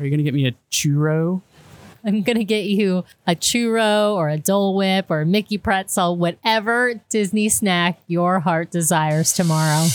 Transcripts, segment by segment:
Are you going to get me a churro? I'm going to get you a churro or a Dole Whip or a Mickey pretzel, whatever Disney snack your heart desires tomorrow.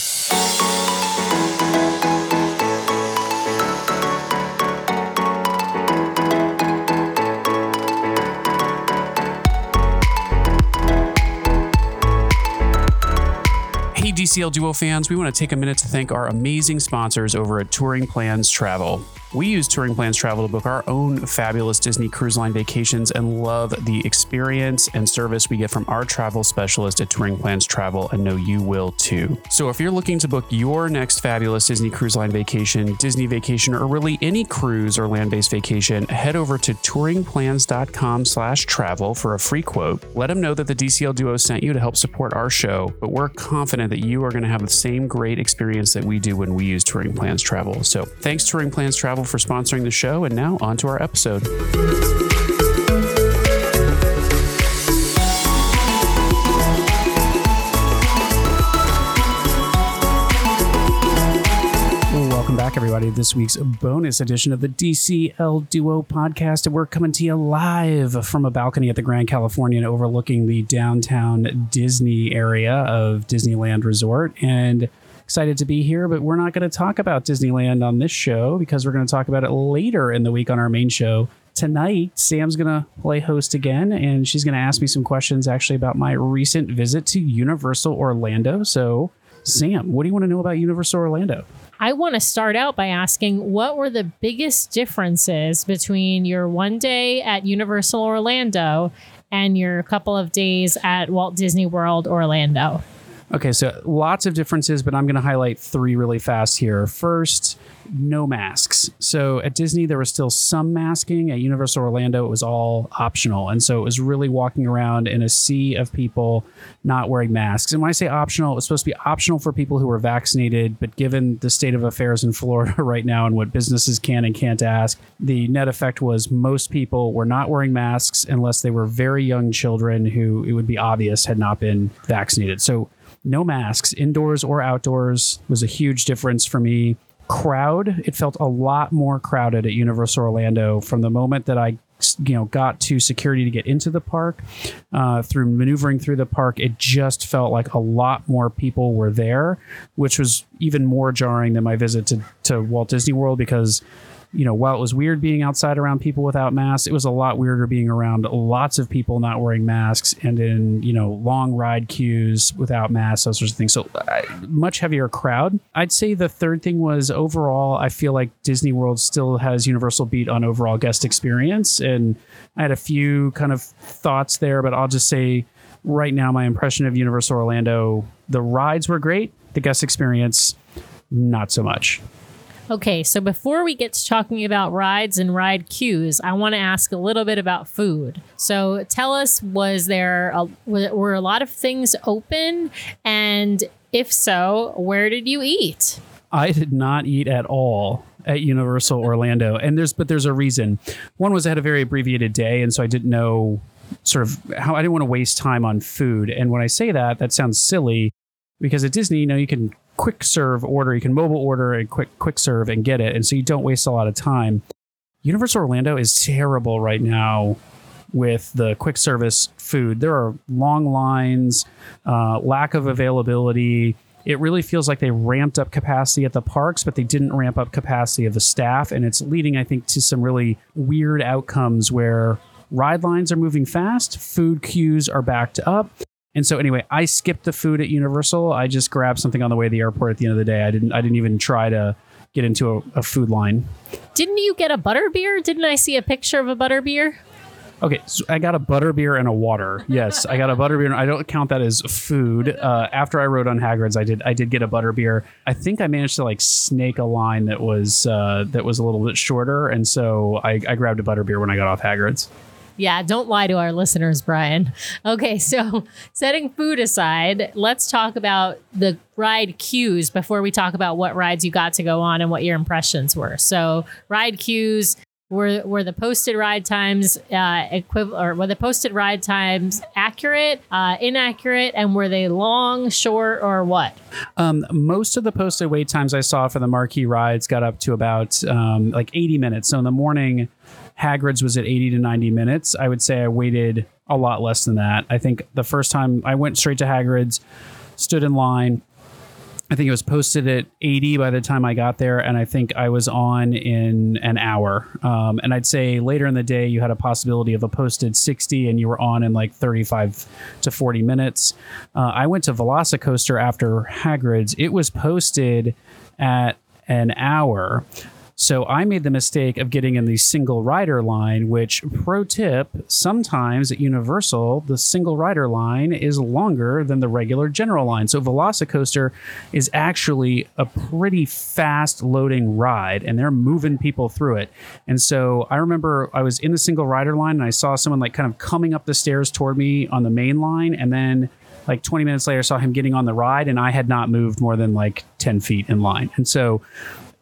DCL Duo fans, we want to take a minute to thank our amazing sponsors over at Touring Plans Travel. We use Touring Plans Travel to book our own fabulous Disney Cruise Line vacations and love the experience and service we get from our travel specialist at Touring Plans Travel, and know you will too. So if you're looking to book your next fabulous Disney Cruise Line vacation, Disney vacation, or really any cruise or land-based vacation, head over to touringplans.com slash travel for a free quote. Let them know that the DCL Duo sent you to help support our show, but we're confident that you are going to have the same great experience that we do when we use Touring Plans Travel. So thanks Touring Plans Travel for sponsoring the show, and now on to our episode. Everybody, this week's bonus edition of the DCL Duo podcast. And we're coming to you live from a balcony at the Grand Californian overlooking the downtown Disney area of Disneyland Resort. And excited to be here, but we're not going to talk about Disneyland on this show because we're going to talk about it later in the week on our main show. Tonight, Sam's going to play host again, and she's going to ask me some questions actually about my recent visit to Universal Orlando. So, Sam, what do you want to know about Universal Orlando? I want to start out by asking what were the biggest differences between your one day at Universal Orlando and your couple of days at Walt Disney World Orlando? Okay, so lots of differences, but I'm going to highlight three really fast here. First, no masks. So at Disney, there was still some masking. At Universal Orlando, it was all optional. And so it was really walking around in a sea of people not wearing masks. And when I say optional, it was supposed to be optional for people who were vaccinated. But given the state of affairs in Florida right now and what businesses can and can't ask, the net effect was most people were not wearing masks unless they were very young children who it would be obvious had not been vaccinated. So no masks, indoors or outdoors, was a huge difference for me. Crowd, it felt a lot more crowded at Universal Orlando from the moment that I you know got to security to get into the park uh, through maneuvering through the park it just felt like a lot more people were there which was even more jarring than my visit to, to walt disney world because you know, while it was weird being outside around people without masks, it was a lot weirder being around lots of people not wearing masks and in, you know, long ride queues without masks, those sorts of things. So, uh, much heavier crowd. I'd say the third thing was overall, I feel like Disney World still has Universal beat on overall guest experience. And I had a few kind of thoughts there, but I'll just say right now, my impression of Universal Orlando, the rides were great, the guest experience, not so much. Okay, so before we get to talking about rides and ride queues, I want to ask a little bit about food. So tell us, was there a, were a lot of things open, and if so, where did you eat? I did not eat at all at Universal Orlando, and there's but there's a reason. One was I had a very abbreviated day, and so I didn't know sort of how I didn't want to waste time on food. And when I say that, that sounds silly because at Disney, you know, you can quick serve order. You can mobile order and quick quick serve and get it, and so you don't waste a lot of time. Universal Orlando is terrible right now with the quick service food. There are long lines, uh, lack of availability. It really feels like they ramped up capacity at the parks, but they didn't ramp up capacity of the staff, and it's leading, I think, to some really weird outcomes where ride lines are moving fast, food queues are backed up, and so anyway, I skipped the food at Universal. I just grabbed something on the way to the airport at the end of the day. I didn't I didn't even try to get into a, a food line. Didn't you get a butter beer? Didn't I see a picture of a butter beer? Okay, so I got a butter beer and a water. Yes, I got a butter beer. I don't count that as food. Uh, after I rode on Hagrid's, I did I did get a butter beer. I think I managed to like snake a line that was uh, that was a little bit shorter, and so I, I grabbed a butter beer when I got off Hagrid's. Yeah, don't lie to our listeners, Brian. Okay, so setting food aside, let's talk about the ride queues before we talk about what rides you got to go on and what your impressions were. So, ride queues, were were the posted ride times uh, equivalent, or were the posted ride times accurate, uh, inaccurate, and were they long, short, or what? Um, most of the posted wait times I saw for the marquee rides got up to about um, like 80 minutes. So in the morning, Hagrid's was at 80 to 90 minutes. I would say I waited a lot less than that. I think the first time I went straight to Hagrid's, stood in line. I think it was posted at 80 by the time I got there, and I think I was on in an hour. Um, and I'd say later in the day, you had a possibility of a posted 60, and you were on in like 35 to 40 minutes. Uh, I went to Velocicoaster after Hagrid's. It was posted at an hour. So I made the mistake of getting in the single rider line, which, pro tip, sometimes at Universal, the single rider line is longer than the regular general line. So Velocicoaster is actually a pretty fast loading ride, and they're moving people through it. And so I remember I was in the single rider line and I saw someone like kind of coming up the stairs toward me on the main line, and then like 20 minutes later, I saw him getting on the ride, and I had not moved more than like 10 feet in line. And so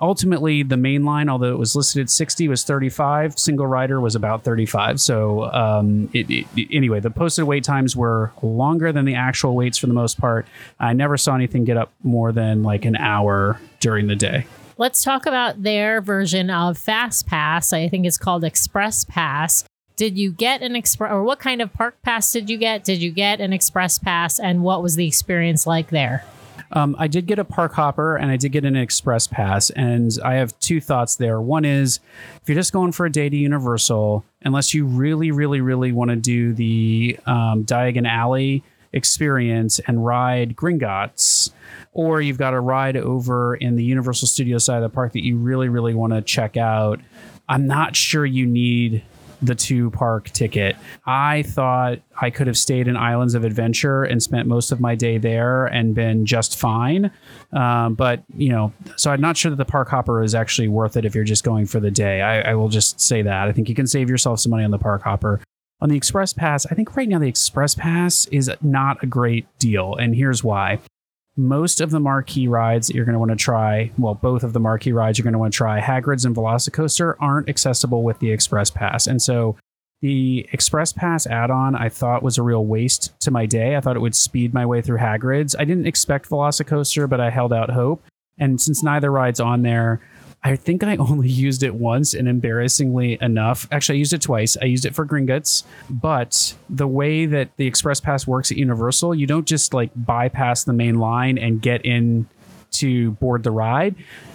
ultimately the main line although it was listed at 60 was 35 single rider was about 35 so um, it, it, anyway the posted wait times were longer than the actual waits for the most part i never saw anything get up more than like an hour during the day Let's talk about their version of Fast Pass. I think it's called Express Pass. Did you get an express, or what kind of park pass did you get? Did you get an express pass, and what was the experience like there? Um, I did get a park hopper and I did get an express pass. And I have two thoughts there. One is if you're just going for a day to Universal, unless you really, really, really want to do the um, Diagon Alley experience and ride Gringotts, or you've got a ride over in the Universal Studio side of the park that you really, really want to check out, I'm not sure you need the two park ticket. I thought I could have stayed in Islands of Adventure and spent most of my day there and been just fine. Um, but, you know, so I'm not sure that the park hopper is actually worth it if you're just going for the day. I, I will just say that. I think you can save yourself some money on the park hopper. On the Express Pass, I think right now the Express Pass is not a great deal. And here's why most of the marquee rides that you're going to want to try, well, both of the marquee rides you're going to want to try, Hagrid's and Velocicoaster, aren't accessible with the Express Pass. And so the Express Pass add on I thought was a real waste to my day. I thought it would speed my way through Hagrid's. I didn't expect Velocicoaster, but I held out hope. And since neither ride's on there, I think I only used it once and embarrassingly enough. Actually, I used it twice. I used it for Gringotts, but the way that the Express Pass works at Universal, you don't just like bypass the main line and get in to board the ride.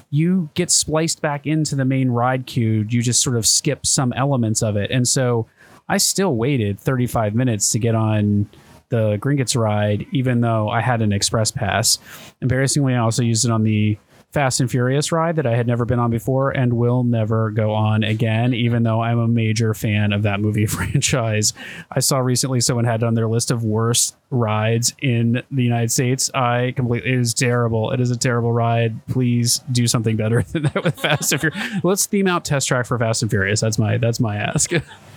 You get spliced back into the main ride queue. You just sort of skip some elements of it. And so I still waited 35 minutes to get on the Gringotts ride, even though I had an Express Pass. Embarrassingly, I also used it on the Fast and Furious ride that I had never been on before and will never go on again, even though I'm a major fan of that movie franchise. I saw recently someone had on their list of worst rides in the United States. I completely, it is terrible. It is a terrible ride. Please do something better than that with Fast and Furious. Let's theme out Test Track for Fast and Furious. That's my, that's my ask.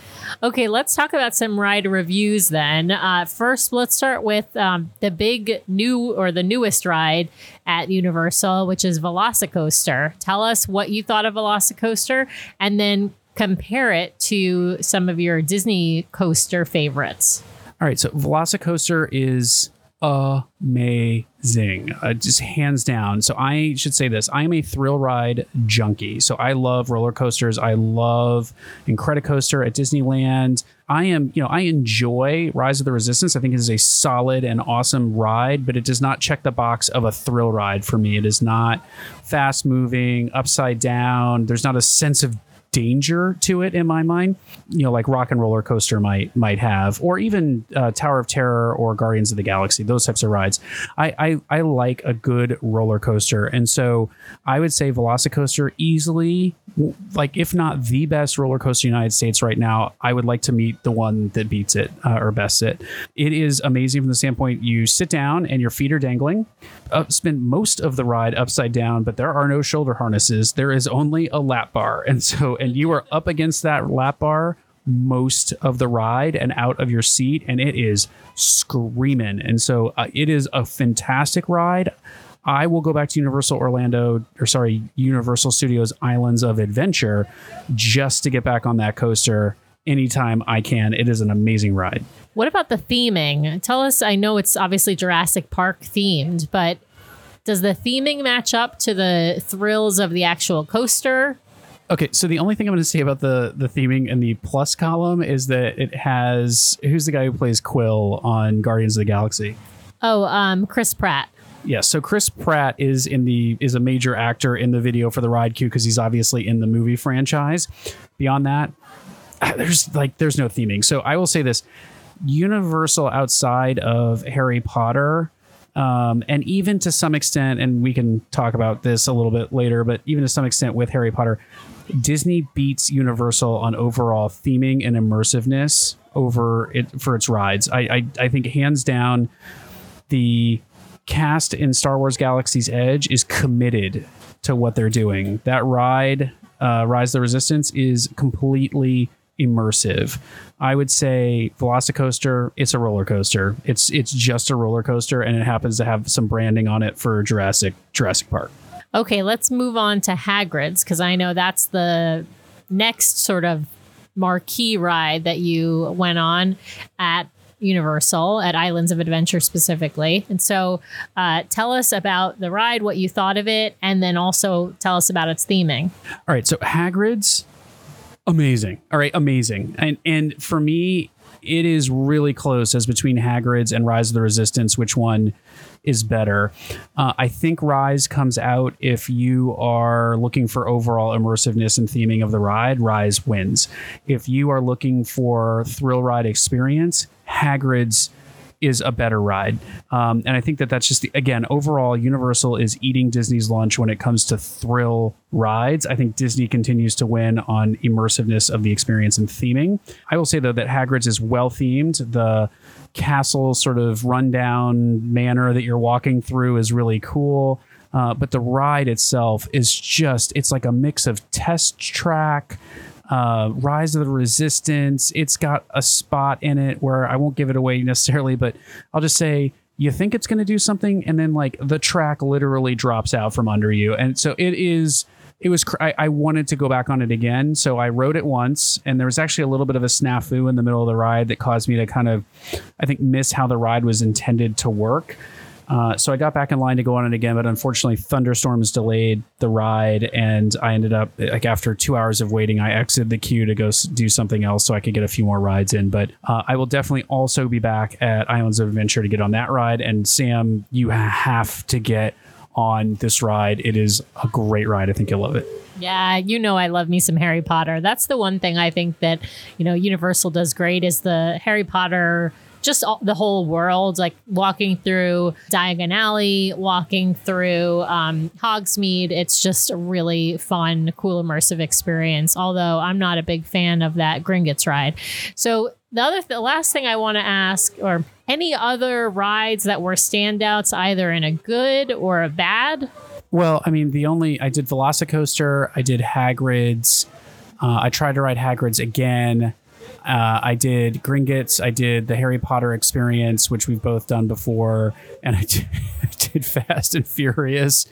Okay, let's talk about some ride reviews then. Uh, first, let's start with um, the big new or the newest ride at Universal, which is Velocicoaster. Tell us what you thought of Velocicoaster and then compare it to some of your Disney coaster favorites. All right, so Velocicoaster is amazing, uh, just hands down. So I should say this: I am a thrill ride junkie. So I love roller coasters. I love Incredicoaster at Disneyland. I am, you know, I enjoy Rise of the Resistance. I think it is a solid and awesome ride, but it does not check the box of a thrill ride for me. It is not fast moving, upside down. There's not a sense of danger to it in my mind. You know like rock and roller coaster might might have or even uh, tower of terror or guardians of the galaxy those types of rides. I, I i like a good roller coaster. And so i would say velocicoaster easily like if not the best roller coaster in the united states right now i would like to meet the one that beats it uh, or bests it. It is amazing from the standpoint you sit down and your feet are dangling. Uh, spend most of the ride upside down but there are no shoulder harnesses. There is only a lap bar. And so and you are up against that lap bar most of the ride and out of your seat and it is screaming and so uh, it is a fantastic ride I will go back to Universal Orlando, or sorry, Universal Studios Islands of Adventure just to get back on that coaster anytime I can. It is an amazing ride. What about the theming? Tell us, I know it's obviously Jurassic Park themed, but does the theming match up to the thrills of the actual coaster? Okay, so the only thing I'm going to say about the the theming in the plus column is that it has who's the guy who plays Quill on Guardians of the Galaxy? Oh, um, Chris Pratt. Yes, so Chris Pratt is in the is a major actor in the video for the ride queue because he's obviously in the movie franchise. Beyond that, there's like there's no theming. So I will say this: Universal outside of Harry Potter, um, and even to some extent, and we can talk about this a little bit later, but even to some extent with Harry Potter, Disney beats Universal on overall theming and immersiveness over it for its rides. I I, I think hands down, the cast in Star Wars Galaxy's Edge is committed to what they're doing. That ride, uh, Rise of the Resistance, is completely immersive. I would say Velocicoaster, it's a roller coaster. It's it's just a roller coaster, and it happens to have some branding on it for Jurassic Jurassic Park. Okay, let's move on to Hagrid's because I know that's the next sort of marquee ride that you went on at Universal at Islands of Adventure specifically. And so, uh, tell us about the ride, what you thought of it, and then also tell us about its theming. All right, so Hagrid's amazing. All right, amazing. And and for me, it is really close as between Hagrid's and Rise of the Resistance, which one is better. Uh, I think Rise comes out if you are looking for overall immersiveness and theming of the ride. Rise wins. If you are looking for thrill ride experience, Hagrid's is a better ride. Um, and I think that that's just, the, again, overall, Universal is eating Disney's lunch when it comes to thrill rides. I think Disney continues to win on immersiveness of the experience and theming. I will say, though, that Hagrid's is well themed. The castle sort of rundown manner that you're walking through is really cool. Uh, but the ride itself is just, it's like a mix of test track, uh, Rise of the Resistance. It's got a spot in it where I won't give it away necessarily, but I'll just say you think it's going to do something, and then like the track literally drops out from under you, and so it is. It was. cr- I, I wanted to go back on it again, so I rode it once, and there was actually a little bit of a snafu in the middle of the ride that caused me to kind of, I think, miss how the ride was intended to work. Uh, so I got back in line to go on it again, but unfortunately, thunderstorms delayed the ride, and I ended up like after two hours of waiting, I exited the queue to go do something else so I could get a few more rides in. But uh, I will definitely also be back at Islands of Adventure to get on that ride. And Sam, you have to get on this ride. It is a great ride. I think you'll love it. Yeah, you know I love me some Harry Potter. That's the one thing I think that, you know, Universal does great is the Harry Potter just all, the whole world, like walking through Diagon Alley, walking through um, Hogsmeade. It's just a really fun, cool, immersive experience. Although I'm not a big fan of that Gringotts ride. So the other, the last thing I want to ask, or any other rides that were standouts, either in a good or a bad? Well, I mean, the only I did Velocicoaster, I did Hagrid's, uh, I tried to ride Hagrid's again. Uh, I did Gringotts, I did the Harry Potter experience, which we've both done before, and I did, Fast and Furious.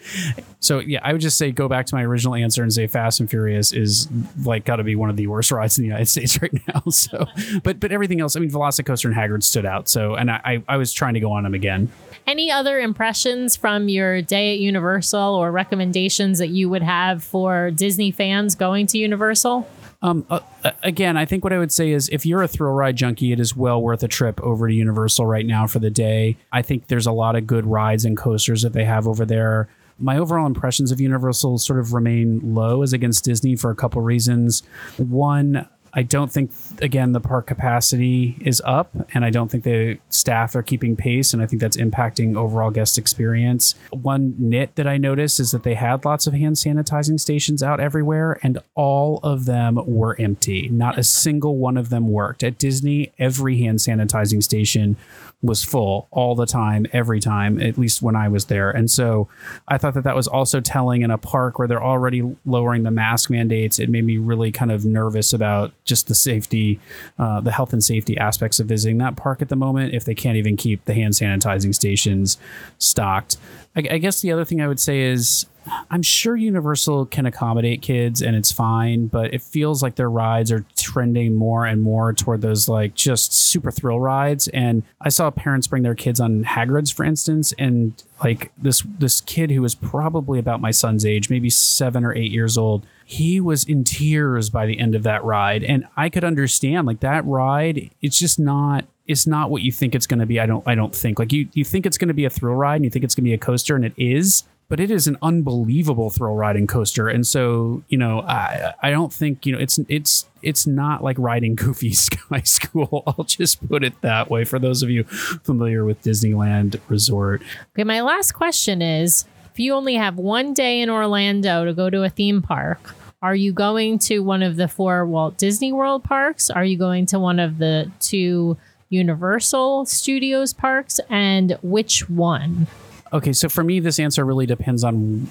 So yeah, I would just say go back to my original answer and say Fast and Furious is like got to be one of the worst rides in the United States right now. So, but but everything else, I mean, Velocicoaster and Hagrid stood out. So, and I, I was trying to go on them again. Any other impressions from your day at Universal or recommendations that you would have for Disney fans going to Universal? Um, uh, again, I think what I would say is if you're a thrill ride junkie, it is well worth a trip over to Universal right now for the day. I think there's a lot of good rides and coasters that they have over there. My overall impressions of Universal sort of remain low as against Disney for a couple reasons. One, I don't think again the park capacity is up, and I don't think the staff are keeping pace, and I think that's impacting overall guest experience. One nit that I noticed is that they had lots of hand sanitizing stations out everywhere, and all of them were empty. Not a single one of them worked. At Disney, every hand sanitizing station was full all the time, every time, at least when I was there. And so I thought that that was also telling in a park where they're already lowering the mask mandates. It made me really kind of nervous about just the safety, uh, the health and safety aspects of visiting that park at the moment. If they can't even keep the hand sanitizing stations stocked, I, I guess the other thing I would say is I'm sure Universal can accommodate kids and it's fine, but it feels like their rides are trending more and more toward those like just super thrill rides. And I saw parents bring their kids on Hagrid's, for instance, and like this this kid who was probably about my son's age, maybe seven or eight years old, he was in tears by the end of that ride. And I could understand like that ride, it's just not it's not what you think it's going to be. I don't I don't think like you you think it's going to be a thrill ride and you think it's going to be a coaster and it is, but it is an unbelievable thrill riding coaster. And so, you know, I I don't think, you know, it's it's it's not like riding Goofy Sky School. I'll just put it that way for those of you familiar with Disneyland Resort. Okay, my last question is if you only have one day in Orlando to go to a theme park, are you going to one of the four Walt Disney World parks? Are you going to one of the two Universal Studios parks? And which one? Okay, so for me, this answer really depends on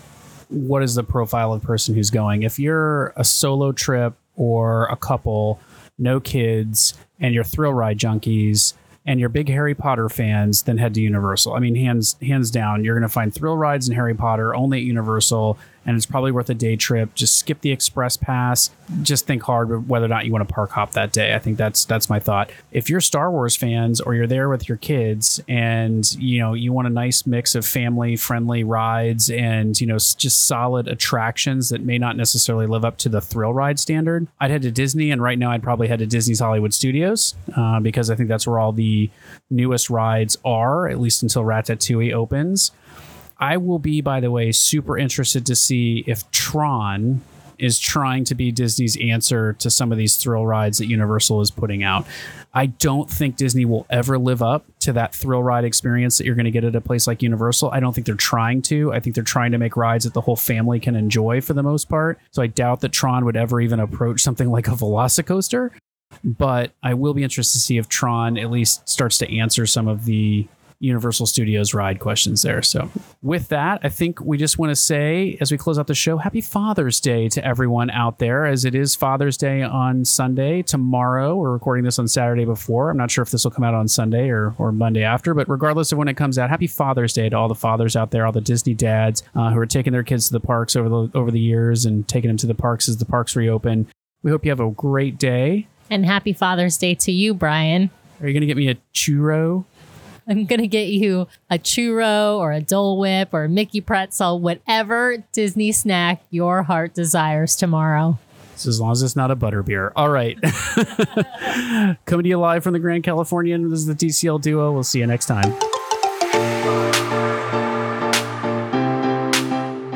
what is the profile of the person who's going. If you're a solo trip or a couple, no kids, and you're thrill ride junkies, and you're big Harry Potter fans, then head to Universal. I mean, hands hands down, you're going to find thrill rides and Harry Potter only at Universal, and it's probably worth a day trip. Just skip the express pass. Just think hard whether or not you want to park hop that day. I think that's that's my thought. If you're Star Wars fans or you're there with your kids and you know you want a nice mix of family friendly rides and you know just solid attractions that may not necessarily live up to the thrill ride standard, I'd head to Disney. And right now, I'd probably head to Disney's Hollywood Studios uh, because I think that's where all the newest rides are, at least until Ratatouille opens. I will be, by the way, super interested to see if Tron is trying to be Disney's answer to some of these thrill rides that Universal is putting out. I don't think Disney will ever live up to that thrill ride experience that you're going to get at a place like Universal. I don't think they're trying to. I think they're trying to make rides that the whole family can enjoy for the most part. So I doubt that Tron would ever even approach something like a Velocicoaster. But I will be interested to see if Tron at least starts to answer some of the Universal Studios ride questions there. So, with that, I think we just want to say, as we close out the show, happy Father's Day to everyone out there, as it is Father's Day on Sunday. Tomorrow, we're recording this on Saturday before. I'm not sure if this will come out on Sunday or, or Monday after, but regardless of when it comes out, happy Father's Day to all the fathers out there, all the Disney dads uh, who are taking their kids to the parks over the over the years and taking them to the parks as the parks reopen. We hope you have a great day. And happy Father's Day to you, Brian. Are you going to get me a churro? I'm going to get you a churro or a Dole Whip or a Mickey pretzel, whatever Disney snack your heart desires tomorrow. So as long as it's not a butterbeer. All right. Coming to you live from the Grand Californian. This is the DCL duo. We'll see you next time.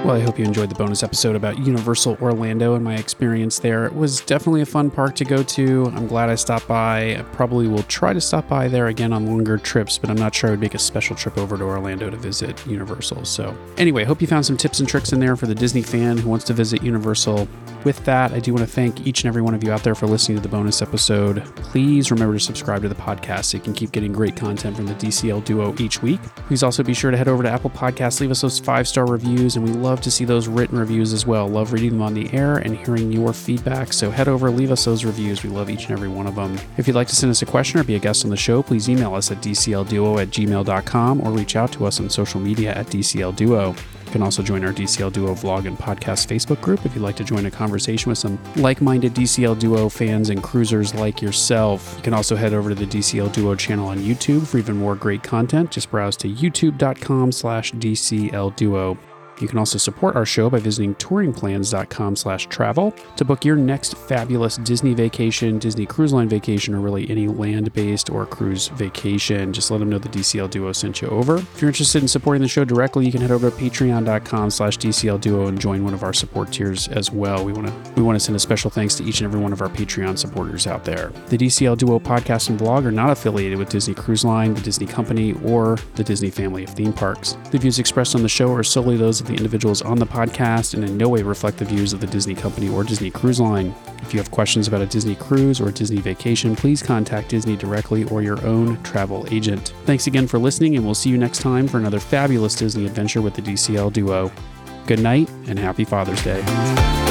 Well, I hope you enjoyed the bonus episode about Universal Orlando and my experience there. It was definitely a fun park to go to. I'm glad I stopped by. I probably will try to stop by there again on longer trips, but I'm not sure I would make a special trip over to Orlando to visit Universal. So, anyway, hope you found some tips and tricks in there for the Disney fan who wants to visit Universal. With that, I do want to thank each and every one of you out there for listening to the bonus episode. Please remember to subscribe to the podcast so you can keep getting great content from the DCL duo each week. Please also be sure to head over to Apple Podcasts, leave us those five star reviews, and we love to see those written reviews as well. Love reading them on the air and hearing your feedback. So head over, leave us those reviews. We love each and every one of them. If you'd like to send us a question or be a guest on the show, please email us at dclduo at gmail.com or reach out to us on social media at dclduo. Can also join our DCL Duo vlog and podcast Facebook group if you'd like to join a conversation with some like minded DCL Duo fans and cruisers like yourself. You can also head over to the DCL Duo channel on YouTube for even more great content. Just browse to youtube.com slash DCL Duo. You can also support our show by visiting touringplans.com slash travel to book your next fabulous Disney vacation, Disney Cruise Line vacation, or really any land-based or cruise vacation. Just let them know the DCL Duo sent you over. If you're interested in supporting the show directly, you can head over to patreon.com slash DCL Duo and join one of our support tiers as well. We want to we want to send a special thanks to each and every one of our Patreon supporters out there. The DCL Duo podcast and blog are not affiliated with Disney Cruise Line, the Disney Company, or the Disney family of theme parks. The views expressed on the show are solely those of the individuals on the podcast and in no way reflect the views of the Disney Company or Disney Cruise Line. If you have questions about a Disney cruise or a Disney vacation, please contact Disney directly or your own travel agent. Thanks again for listening, and we'll see you next time for another fabulous Disney adventure with the DCL duo. Good night and happy Father's Day.